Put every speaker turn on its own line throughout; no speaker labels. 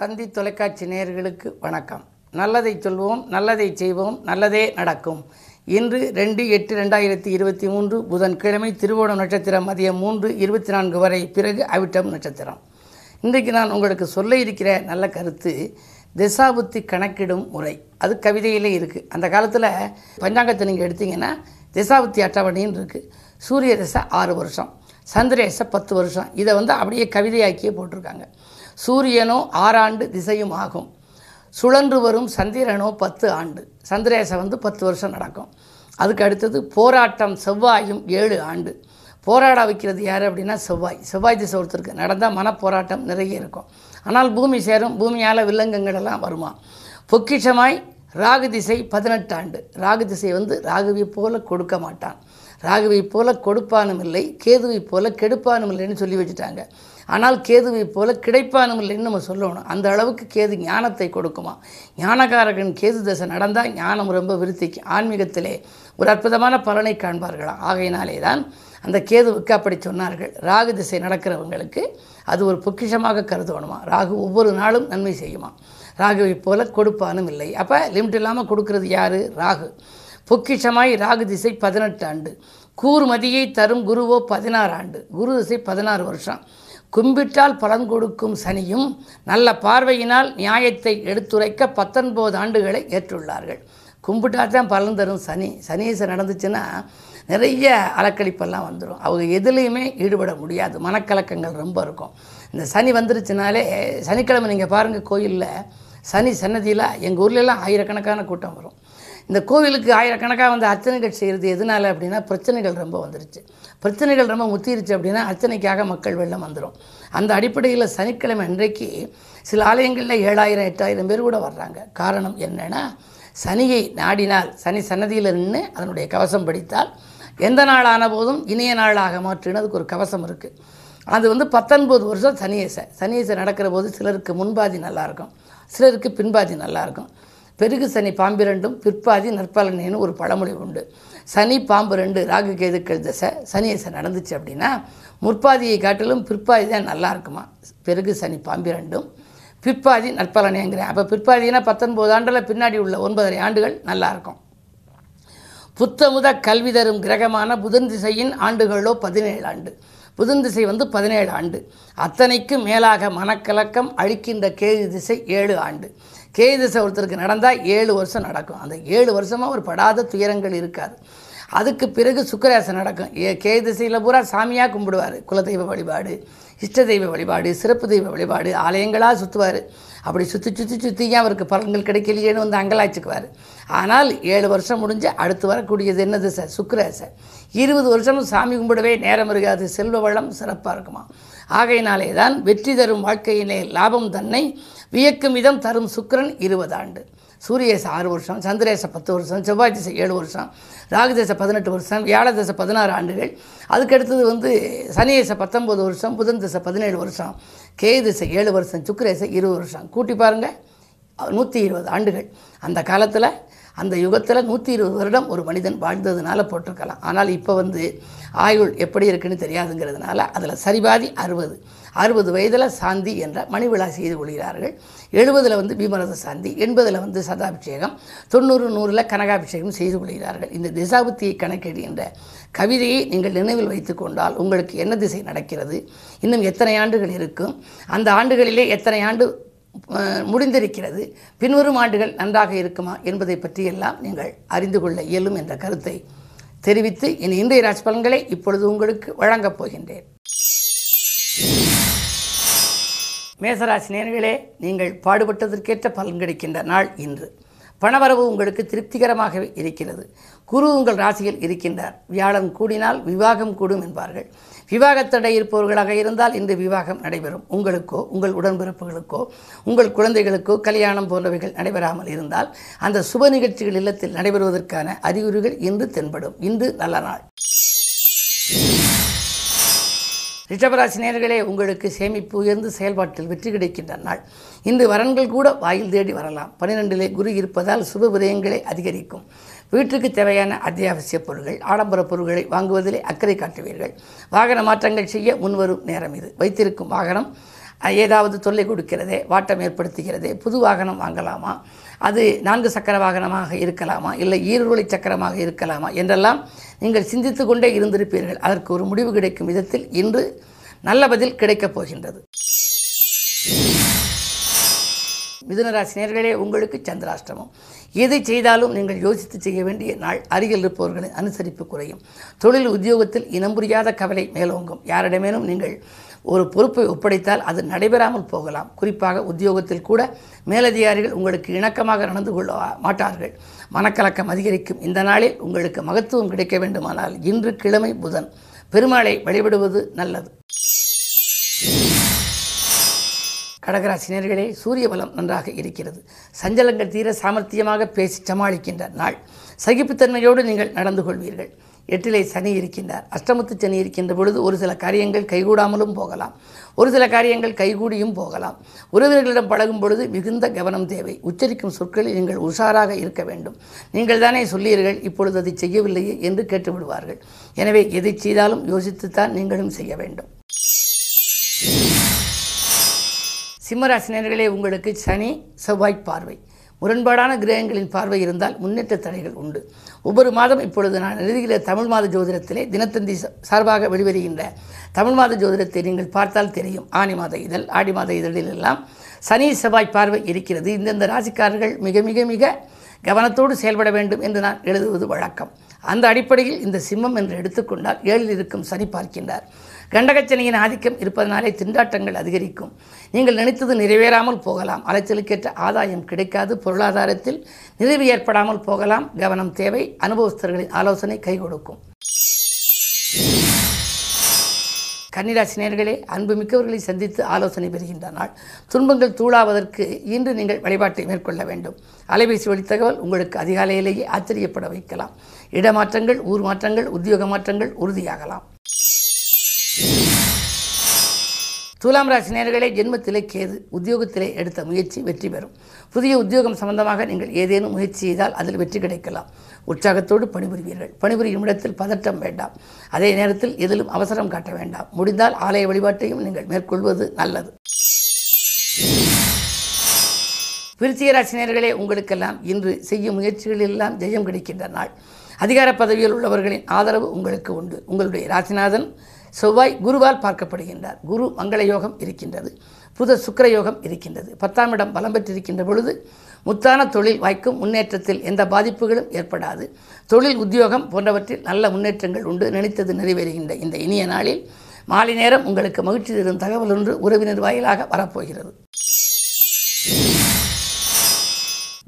தந்தி தொலைக்காட்சி நேயர்களுக்கு வணக்கம். நல்லதை சொல்வோம் நல்லதை செய்வோம் நல்லதே நடக்கும். இன்று ரெண்டு எட்டு ரெண்டாயிரத்தி இருபத்தி மூன்று புதன்கிழமை திருவோணம் நட்சத்திரம் மதியம் மூன்று இருபத்தி நான்கு வரை பிறகு அவிட்டம் நட்சத்திரம். இன்றைக்கு நான் உங்களுக்கு சொல்ல இருக்கிற நல்ல கருத்து திசாபுத்தி கணக்கிடும் முறை. அது கவிதையிலே இருக்குது அந்த காலத்தில் பஞ்சாங்கத்தை நீங்கள் எடுத்தீங்கன்னா திசாபுத்தி அட்டவணைன்னு இருக்குது சூரிய திசை ஆறு வருஷம் சந்திரேச பத்து வருஷம். இதை வந்து அப்படியே கவிதையாக்கியே போட்டிருக்காங்க. சூரியனோ ஆறாண்டு திசையும் ஆகும். சுழன்று வரும் சந்திரனோ பத்து ஆண்டு. சந்திரேசை வந்து பத்து வருஷம் நடக்கும். அதுக்கு அடுத்தது போராட்டம் செவ்வாயும் ஏழு ஆண்டு. போராட வைக்கிறது யார் அப்படின்னா செவ்வாய். செவ்வாய் திசை ஒருத்தருக்கு. நடந்தால் மனப்போராட்டம் நிறைய இருக்கும். ஆனால் பூமி சேரும் பூமியால் வில்லங்கங்கள் எல்லாம் வருமா? பொக்கிஷமாய் ராகு திசை பதினெட்டு ஆண்டு. ராகு திசை வந்து ராகுவை போல கொடுக்க மாட்டான். ராகுவை போல கொடுப்பானும் இல்லை கேதுவை போல கெடுப்பானும் இல்லைன்னு சொல்லி வச்சுட்டாங்க. ஆனால் கேதுவை போல கிடைப்பானும் இல்லைன்னு நம்ம சொல்லணும். அந்த அளவுக்கு கேது ஞானத்தை கொடுக்குமா? ஞானகாரகன் கேது தசை நடந்தால் ஞானம் ரொம்ப விருத்திக்கும் ஆன்மீகத்திலே ஒரு அற்புதமான பலனை காண்பார்களாம் ஆகையினாலே தான் அந்த கேதுவுக்கு அப்படி சொன்னார்கள். ராகு திசை நடக்கிறவங்களுக்கு அது ஒரு பொக்கிஷமாக கருதணுமா? ராகு ஒவ்வொரு நாளும் நன்மை செய்யுமா? ராகுவை போல கொடுப்பானும் இல்லை. அப்போ லிமிட் இல்லாமல் கொடுக்கறது யார்? ராகு. பொக்கிஷமாய் ராகு திசை பதினெட்டு ஆண்டு கூர்மதியை தரும் குருவோ பதினாறு ஆண்டு. குரு திசை பதினாறு வருஷம். கும்பிட்டால் பலன் கொடுக்கும் சனியும் நல்ல பார்வையினால் நியாயத்தை எடுத்துரைக்க பத்தொன்பது ஆண்டுகளை ஏற்றுள்ளார்கள். கும்பிட்டா தான் பலன் தரும் சனி. சனீசை நடந்துச்சுன்னா நிறைய அலக்கழிப்பெல்லாம் வந்துடும் அவங்க எதுலேயுமே ஈடுபட முடியாது. மனக்கலக்கங்கள் ரொம்ப இருக்கும். இந்த சனி வந்துருச்சுனாலே சனிக்கிழமை நீங்கள் பாருங்கள் கோயிலில் சனி சன்னதியில் எங்கள் ஊர்லெலாம் ஆயிரக்கணக்கான கூட்டம் வரும். இந்த கோவிலுக்கு ஆயிரக்கணக்காக வந்து அர்ச்சனைகள் செய்கிறது எதனால அப்படின்னா பிரச்சனைகள் ரொம்ப வந்துருச்சு. பிரச்சனைகள் ரொம்ப முத்திருச்சு அப்படின்னா அர்ச்சனைக்காக மக்கள் வெள்ளம் வந்துடும் அந்த அடிப்படையில் சனிக்கிழமை அன்றைக்கு சில ஆலயங்களில் ஏழாயிரம் எட்டாயிரம் பேர் கூட வர்றாங்க. காரணம் என்னென்னா சனியை நாடினால் சனி சன்னதியில் நின்று அதனுடைய கவசம் படித்தால் எந்த நாள் ஆன போதும் இனிய நாளாக மாற்றினு அதுக்கு ஒரு கவசம் இருக்குது அது வந்து பத்தொன்பது வருஷம் சனியேசை. சனியேசை நடக்கிற போது சிலருக்கு முன்பாதி நல்லாயிருக்கும் சிலருக்கு பின்பாதி நல்லாயிருக்கும் பெருகு சனி பாம்பிரண்டும் பிற்பாதி நற்பலனேன்னு ஒரு பழமொழி உண்டு. சனி பாம்பு ரெண்டு ராகு கேதுக்கள் தசை சனியசை நடந்துச்சு அப்படின்னா முற்பாதியை காட்டிலும் பிற்பாதி தான் நல்லா இருக்குமா? பெருகு சனி பாம்பு ரெண்டும் பிற்பாதி நற்பலனேங்கிறேன் அப்போ பிற்பாதினா பத்தொன்பது ஆண்டில் பின்னாடி உள்ள ஒன்பதரை ஆண்டுகள் நல்லாயிருக்கும் புத்தமுத கல்வி தரும் கிரகமான புதன் திசையின் ஆண்டுகளோ பதினேழு ஆண்டு. புதன் திசை வந்து பதினேழு ஆண்டு. அத்தனைக்கும் மேலாக மனக்கலக்கம் அழிக்கின்ற கேது திசை ஏழு ஆண்டு. கேது சவுர்த்தருக்கு ஒருத்தருக்கு நடந்தால் ஏழு வருஷம் நடக்கும். அந்த ஏழு வருஷமாக ஒரு படாத துயரங்கள் இருக்காது. அதுக்கு பிறகு சுக்கராசம் நடக்கும். ஏ கே திசையில் பூரா சாமியாக கும்பிடுவார். குலதெய்வ வழிபாடு இஷ்ட தெய்வ வழிபாடு சிறப்பு தெய்வ வழிபாடு ஆலயங்களாக சுற்றுவார் அப்படி சுற்றி சுற்றி சுற்றியும் அவருக்கு பலன்கள் கிடைக்கலையேன்னு வந்து அங்கலாய்ச்சிக்குவார். ஆனால் ஏழு வருஷம் முடிஞ்சு அடுத்து வரக்கூடியது என்னது சார் சுக்கராசை இருபது வருஷமும் சாமி கும்பிடவே நேரம் இருக்காது. செல்வ வளம் சிறப்பாக இருக்குமா? ஆகையினாலே தான் வெற்றி தரும் வாழ்க்கையிலே லாபம் தன்னை வியக்கும் விதம் தரும் சுக்கரன் இருபது ஆண்டு. சூரியேச ஆறு வருஷம் சந்திரேச பத்து வருஷம் செவ்வாய் திசை ஏழு வருஷம் ராகுதேச பதினெட்டு வருஷம் வியாழ திசை பதினாறு ஆண்டுகள். அதுக்கடுத்தது வந்து சனியேச பத்தொம்போது வருஷம் புதன் திசை பதினேழு வருஷம் கே திசை ஏழு வருஷம் சுக்கிரேச இருபது வருஷம். கூட்டி பாருங்கள் நூற்றி இருபது ஆண்டுகள். அந்த காலத்தில் அந்த யுகத்தில் நூற்றி இருபது வருடம் ஒரு மனிதன் வாழ்ந்ததுனால போட்டிருக்கலாம். ஆனால் இப்போ வந்து ஆயுள் எப்படி இருக்குன்னு தெரியாதுங்கிறதுனால அதில் சரிபாதி அறுபது. அறுபது வயதில் சாந்தி என்ற மணி விழா செய்து கொள்கிறார்கள். எழுபதில் வந்து பீமரத சாந்தி எண்பதில் வந்து சதாபிஷேகம் தொண்ணூறு நூறில் கனகாபிஷேகம் செய்து கொள்கிறார்கள். இந்த திசாபுத்தியை என்ற கவிதையை நீங்கள் நினைவில் வைத்து கொண்டால் உங்களுக்கு என்ன திசை நடக்கிறது? இன்னும் எத்தனை ஆண்டுகள் இருக்கும்? அந்த ஆண்டுகளிலே எத்தனை ஆண்டு முடிந்திருக்கிறது. பின்வரும் ஆண்டுகள் நன்றாக இருக்குமா என்பதை பற்றியெல்லாம் நீங்கள் அறிந்து கொள்ள இயலும் என்ற கருத்தை தெரிவித்து இனி இன்றைய ராசி பலன்களை இப்பொழுது உங்களுக்கு வழங்கப் போகின்றேன். மேசராசி நேர்களே நீங்கள் பாடுபட்டதற்கேற்ற பலன் கிடைக்கின்ற நாள் இன்று. பணவரவு உங்களுக்கு திருப்திகரமாகவே இருக்கிறது. குரு உங்கள் ராசியில் இருக்கின்றார். வியாழன் கூடினால் விவாகம் கூடும் என்பார்கள். விவாகத்தடை இருப்பவர்களாக இருந்தால் இந்த விவாகம் நடைபெறும். உங்களுக்கோ உங்கள் உடன்பிறப்புகளுக்கோ உங்கள் குழந்தைகளுக்கோ கல்யாணம் போன்றவைகள் நடைபெறாமல் இருந்தால் அந்த சுப நிகழ்ச்சிகள் இல்லத்தில் நடைபெறுவதற்கான அறிகுறிகள் இன்று தென்படும். இன்று நல்ல நாள். ரிஷபராசி நேர்களே உங்களுக்கு சேமிப்பு உயர்ந்து செயல்பாட்டில் வெற்றி கிடைக்கின்ற நாள். இன்று வரன்கள் கூட வாயில் தேடி வரலாம். பனிரெண்டிலே குரு இருப்பதால் சுப விரயங்களை அதிகரிக்கும். வீட்டுக்கு தேவையான அத்தியாவசிய பொருட்கள் ஆடம்பர பொருட்களை வாங்குவதிலே அக்கறை காட்டுவீர்கள். வாகன மாற்றங்கள் செய்ய முன்வரும் நேரம் இது. வைத்திருக்கும் வாகனம் ஏதாவது தொல்லை கொடுக்கிறதே வாட்டம் ஏற்படுத்துகிறதே புது வாகனம் வாங்கலாமா? அது நான்கு சக்கர வாகனமாக இருக்கலாமா? இல்லை ஈருவழி சக்கரமாக இருக்கலாமா? என்றெல்லாம் நீங்கள் சிந்தித்து கொண்டே இருந்திருப்பீர்கள். அதற்கு ஒரு முடிவு கிடைக்கும் விதத்தில் இன்று நல்ல பதில் கிடைக்கப் போகின்றது. மிதுனராசி நேர்களே உங்களுக்கு சந்திராஷ்டமம். எதை செய்தாலும் நீங்கள் யோசித்து செய்ய வேண்டிய நாள் அருகில் இருப்பவர்களின் அனுசரிப்பு குறையும். தொழில் உத்தியோகத்தில் இனம் புரியாத கவலை மேலோங்கும். யாரிடமேனும் நீங்கள் ஒரு பொறுப்பை ஒப்படைத்தால் அது நடைபெறாமல் போகலாம். குறிப்பாக உத்தியோகத்தில் கூட மேலதிகாரிகள் உங்களுக்கு இணக்கமாக நடந்து கொள்ள மாட்டார்கள். மனக்கலக்கம் அதிகரிக்கும். இந்த நாளில் உங்களுக்கு மகத்துவம் கிடைக்க வேண்டுமானால் இன்று கிழமை புதன். பெருமாளை வழிபடுவது நல்லது. கடகராசினியர்களே சூரிய பலம் நன்றாக இருக்கிறது. சஞ்சலங்கள் தீர சாமர்த்தியமாக பேசி சமாளிக்கின்ற நாள். சகிப்புத்தன்மையோடு நீங்கள் நடந்து கொள்வீர்கள். எட்டிலே சனி இருக்கின்றார். அஷ்டமத்து சனி இருக்கின்ற பொழுது ஒரு சில காரியங்கள் கைகூடாமலும் போகலாம். ஒரு சில காரியங்கள் கைகூடியும் போகலாம். உறவினர்களிடம் பழகும் பொழுது மிகுந்த கவனம் தேவை. உச்சரிக்கும் சொற்களில் நீங்கள் உஷாராக இருக்க வேண்டும். நீங்கள் தானே சொல்லீர்கள் இப்பொழுது அதை செய்யவில்லையே என்று கேட்டுவிடுவார்கள். எனவே எதை செய்தாலும் யோசித்துத்தான் நீங்களும் செய்ய வேண்டும். சிம்மராசினியர்களே உங்களுக்கு சனி செவ்வாய் பார்வை. முரண்பாடான கிரகங்களின் பார்வை இருந்தால் முன்னேற்ற தடைகள் உண்டு. ஒவ்வொரு மாதம் இப்பொழுது நான் எழுதுகிற தமிழ் மாத ஜோதிடத்திலே தினத்தந்தி சார்பாக வெளிவருகின்ற தமிழ் மாத ஜோதிடத்தை நீங்கள் பார்த்தால் தெரியும். ஆனி மாத இதழ் ஆடி மாத இதழில் எல்லாம் சனி செவ்வாய் பார்வை இருக்கிறது. இந்தந்த ராசிக்காரர்கள் மிக மிக மிக கவனத்தோடு செயல்பட வேண்டும் என்று நான் எழுதுவது வழக்கம். அந்த அடிப்படையில் இந்த சிம்மம் என்று எடுத்துக்கொண்டால் ஏழில் இருக்கும் சனி பார்க்கின்றார். கண்டகச்சனையின் ஆதிக்கம் இருப்பதனாலே திண்டாட்டங்கள் அதிகரிக்கும். நீங்கள் நினைத்தது நிறைவேறாமல் போகலாம். அலைச்சலுக்கேற்ற ஆதாயம் கிடைக்காது. பொருளாதாரத்தில் நிறைவு ஏற்படாமல் போகலாம். கவனம் தேவை அனுபவஸ்தர்களின் ஆலோசனை கை கொடுக்கும் கன்னிராசினியர்களே அன்பு அன்புமிக்கவர்களை சந்தித்து ஆலோசனை பெறுகின்ற நாள். துன்பங்கள் தூளாவதற்கு இன்று நீங்கள் வழிபாட்டை மேற்கொள்ள வேண்டும். அலைபேசி வழி தகவல் உங்களுக்கு அதிகாலையிலேயே ஆச்சரியப்பட வைக்கலாம். இடமாற்றங்கள் ஊர் மாற்றங்கள் உத்தியோக மாற்றங்கள் உறுதியாகலாம். துலாம் ராசி நேர்களே ஜென்மத்திலே கேது உத்தியோகத்திலே எடுத்த முயற்சி வெற்றி பெறும். புதிய உத்தியோகம் சம்பந்தமாக நீங்கள் ஏதேனும் முயற்சி செய்தால் அதில் வெற்றி கிடைக்கலாம். உற்சாகத்தோடு பணிபுரிவீர்கள். பணிபுரியும் இடத்தில் பதட்டம் வேண்டாம். அதே நேரத்தில் எதிலும் அவசரம் காட்ட வேண்டாம். முடிந்தால் ஆலய வழிபாட்டையும் நீங்கள் மேற்கொள்வது நல்லது. விருச்சிக ராசினியர்களே உங்களுக்கெல்லாம் இன்று செய்யும் முயற்சிகளெல்லாம் ஜெயம் கிடைக்கின்ற நாள். அதிகார பதவியில் உள்ளவர்களின் ஆதரவு உங்களுக்கு உண்டு. உங்களுடைய ராசிநாதன் செவ்வாய் குருவால் பார்க்கப்படுகின்றார். குரு மங்கள யோகம் இருக்கின்றது. புத சுக்கர யோகம் இருக்கின்றது. பத்தாம் இடம் பலம் பெற்றிருக்கின்ற பொழுது முத்தான தொழில் வாய்க்கும் முன்னேற்றத்தில் எந்த பாதிப்புகளும் ஏற்படாது. தொழில் உத்தியோகம் போன்றவற்றில் நல்ல முன்னேற்றங்கள் உண்டு. நினைத்தது நிறைவேறுகின்ற இந்த இனிய நாளில் மாலை நேரம் உங்களுக்கு மகிழ்ச்சி தரும் தகவல் ஒன்று உறவினர் வாயிலாக வரப்போகிறது.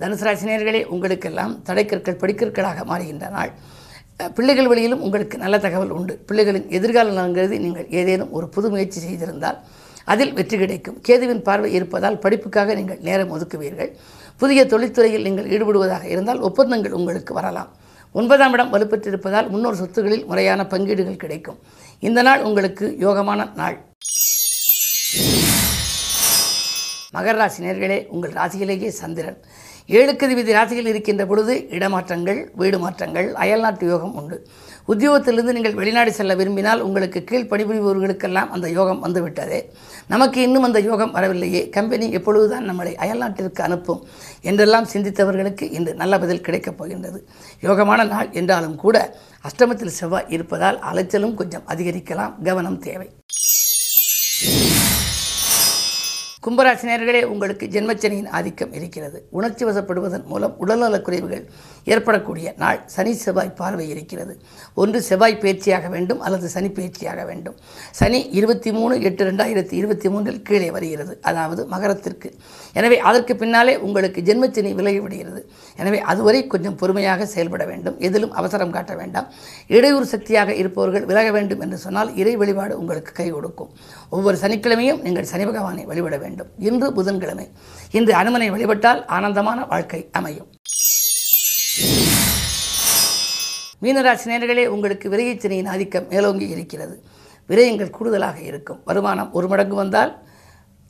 தனுசு ராசினியர்களே உங்களுக்கெல்லாம் தடைக்கற்கள் படிக்கற்களாக மாறுகின்ற நாள். பிள்ளைகள் வழியிலும் உங்களுக்கு நல்ல தகவல் உண்டு. பிள்ளைகளின் எதிர்கால நலங்கிறது நீங்கள் ஏதேனும் ஒரு புது முயற்சி செய்திருந்தால் அதில் வெற்றி கிடைக்கும். கேதுவின் பார்வை இருப்பதால் படிப்புக்காக நீங்கள் நேரம் ஒதுக்குவீர்கள். புதிய தொழில்துறையில் நீங்கள் ஈடுபடுவதாக இருந்தால் ஒப்பந்தங்கள் உங்களுக்கு வரலாம். ஒன்பதாம் இடம் வலுப்பெற்றிருப்பதால் முன்னோர் சொத்துகளில் முறையான பங்கீடுகள் கிடைக்கும். இந்த நாள் உங்களுக்கு யோகமான நாள். மகர ராசி நேர்களே உங்கள் ராசியிலேயே சந்திரன். ஏழுக்கு விதி ராசியில் இருக்கின்ற பொழுது இடமாற்றங்கள் வீடு மாற்றங்கள் அயல்நாட்டு யோகம் உண்டு. உத்தியோகத்திலிருந்து நீங்கள் வெளிநாடு செல்ல விரும்பினால் உங்களுக்கு கீழ் பணிபுரிபவர்களுக்கெல்லாம் அந்த யோகம் வந்துவிட்டதே. நமக்கு இன்னும் அந்த யோகம் வரவில்லையே. கம்பெனி எப்பொழுதுதான் நம்மளை அயல்நாட்டிற்கு அனுப்பும் என்றெல்லாம் சிந்தித்தவர்களுக்கு இன்று நல்ல பதில் கிடைக்கப் போகின்றது. யோகமான நாள் என்றாலும் கூட அஷ்டமத்தில் செவ்வாய் இருப்பதால் அலைச்சலும் கொஞ்சம் அதிகரிக்கலாம். கவனம் தேவை. கும்பராசினியர்களே உங்களுக்கு ஜென்மச்சனியின் ஆதிக்கம் இருக்கிறது. உணர்ச்சி வசப்படுவதன் மூலம் உடல்நலக் குறைவுகள் ஏற்படக்கூடிய நாள் சனி செவ்வாய் பார்வை இருக்கிறது. ஒன்று செவ்வாய் பயிற்சியாக வேண்டும் அல்லது சனி பயிற்சியாக வேண்டும். சனி இருபத்தி மூணு எட்டு ரெண்டாயிரத்தி இருபத்தி மூன்றில் கீழே வருகிறது. அதாவது மகரத்திற்கு. எனவே அதற்கு பின்னாலே உங்களுக்கு ஜென்மச்சனி விலகிவிடுகிறது எனவே அதுவரை கொஞ்சம் பொறுமையாக செயல்பட வேண்டும். எதிலும் அவசரம் காட்ட வேண்டாம். இடையூறு சக்தியாக இருப்பவர்கள் விலக வேண்டும் என்று சொன்னால் இறை வழிபாடு உங்களுக்கு கை கொடுக்கும். ஒவ்வொரு சனிக்கிழமையும் நீங்கள் சனி பகவானை வழிபட வேண்டும். இன்று புதன்கிழமை. இன்று அனுமனை வழிபட்டால் ஆனந்தமான வாழ்க்கை அமையும். மீனராசி நேர்களே உங்களுக்கு விரையச்சனியின் ஆதிக்கம் மேலோங்கி இருக்கிறது. விரயங்கள் கூடுதலாக இருக்கும். வருமானம் ஒரு மடங்கு வந்தால்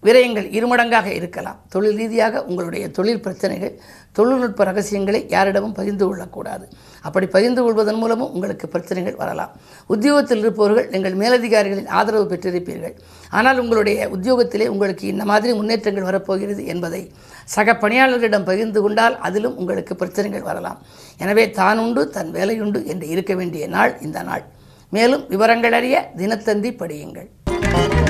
விரயங்கள் இருமடங்காக இருக்கலாம். தொழில் ரீதியாக உங்களுடைய தொழில் பிரச்சனைகள் தொழில்நுட்ப ரகசியங்களை யாரிடமும் பகிர்ந்து கொள்ளக்கூடாது. அப்படி பகிர்ந்து கொள்வதன் மூலமும் உங்களுக்கு பிரச்சனைகள் வரலாம். உத்தியோகத்தில் இருப்பவர்கள் நீங்கள் மேலதிகாரிகளின் ஆதரவு பெற்றிருப்பீர்கள். ஆனால் உங்களுடைய உத்தியோகத்திலே உங்களுக்கு இந்த மாதிரி முன்னேற்றங்கள் வரப்போகிறது என்பதை சக பணியாளர்களிடம் பகிர்ந்து கொண்டால் அதிலும் உங்களுக்கு பிரச்சனைகள் வரலாம். எனவே தான் உண்டு தன் வேலையுண்டு என்று இருக்க வேண்டிய நாள் இந்த நாள். மேலும் விவரங்கள் அறிய தினத்தந்தி படியுங்கள்.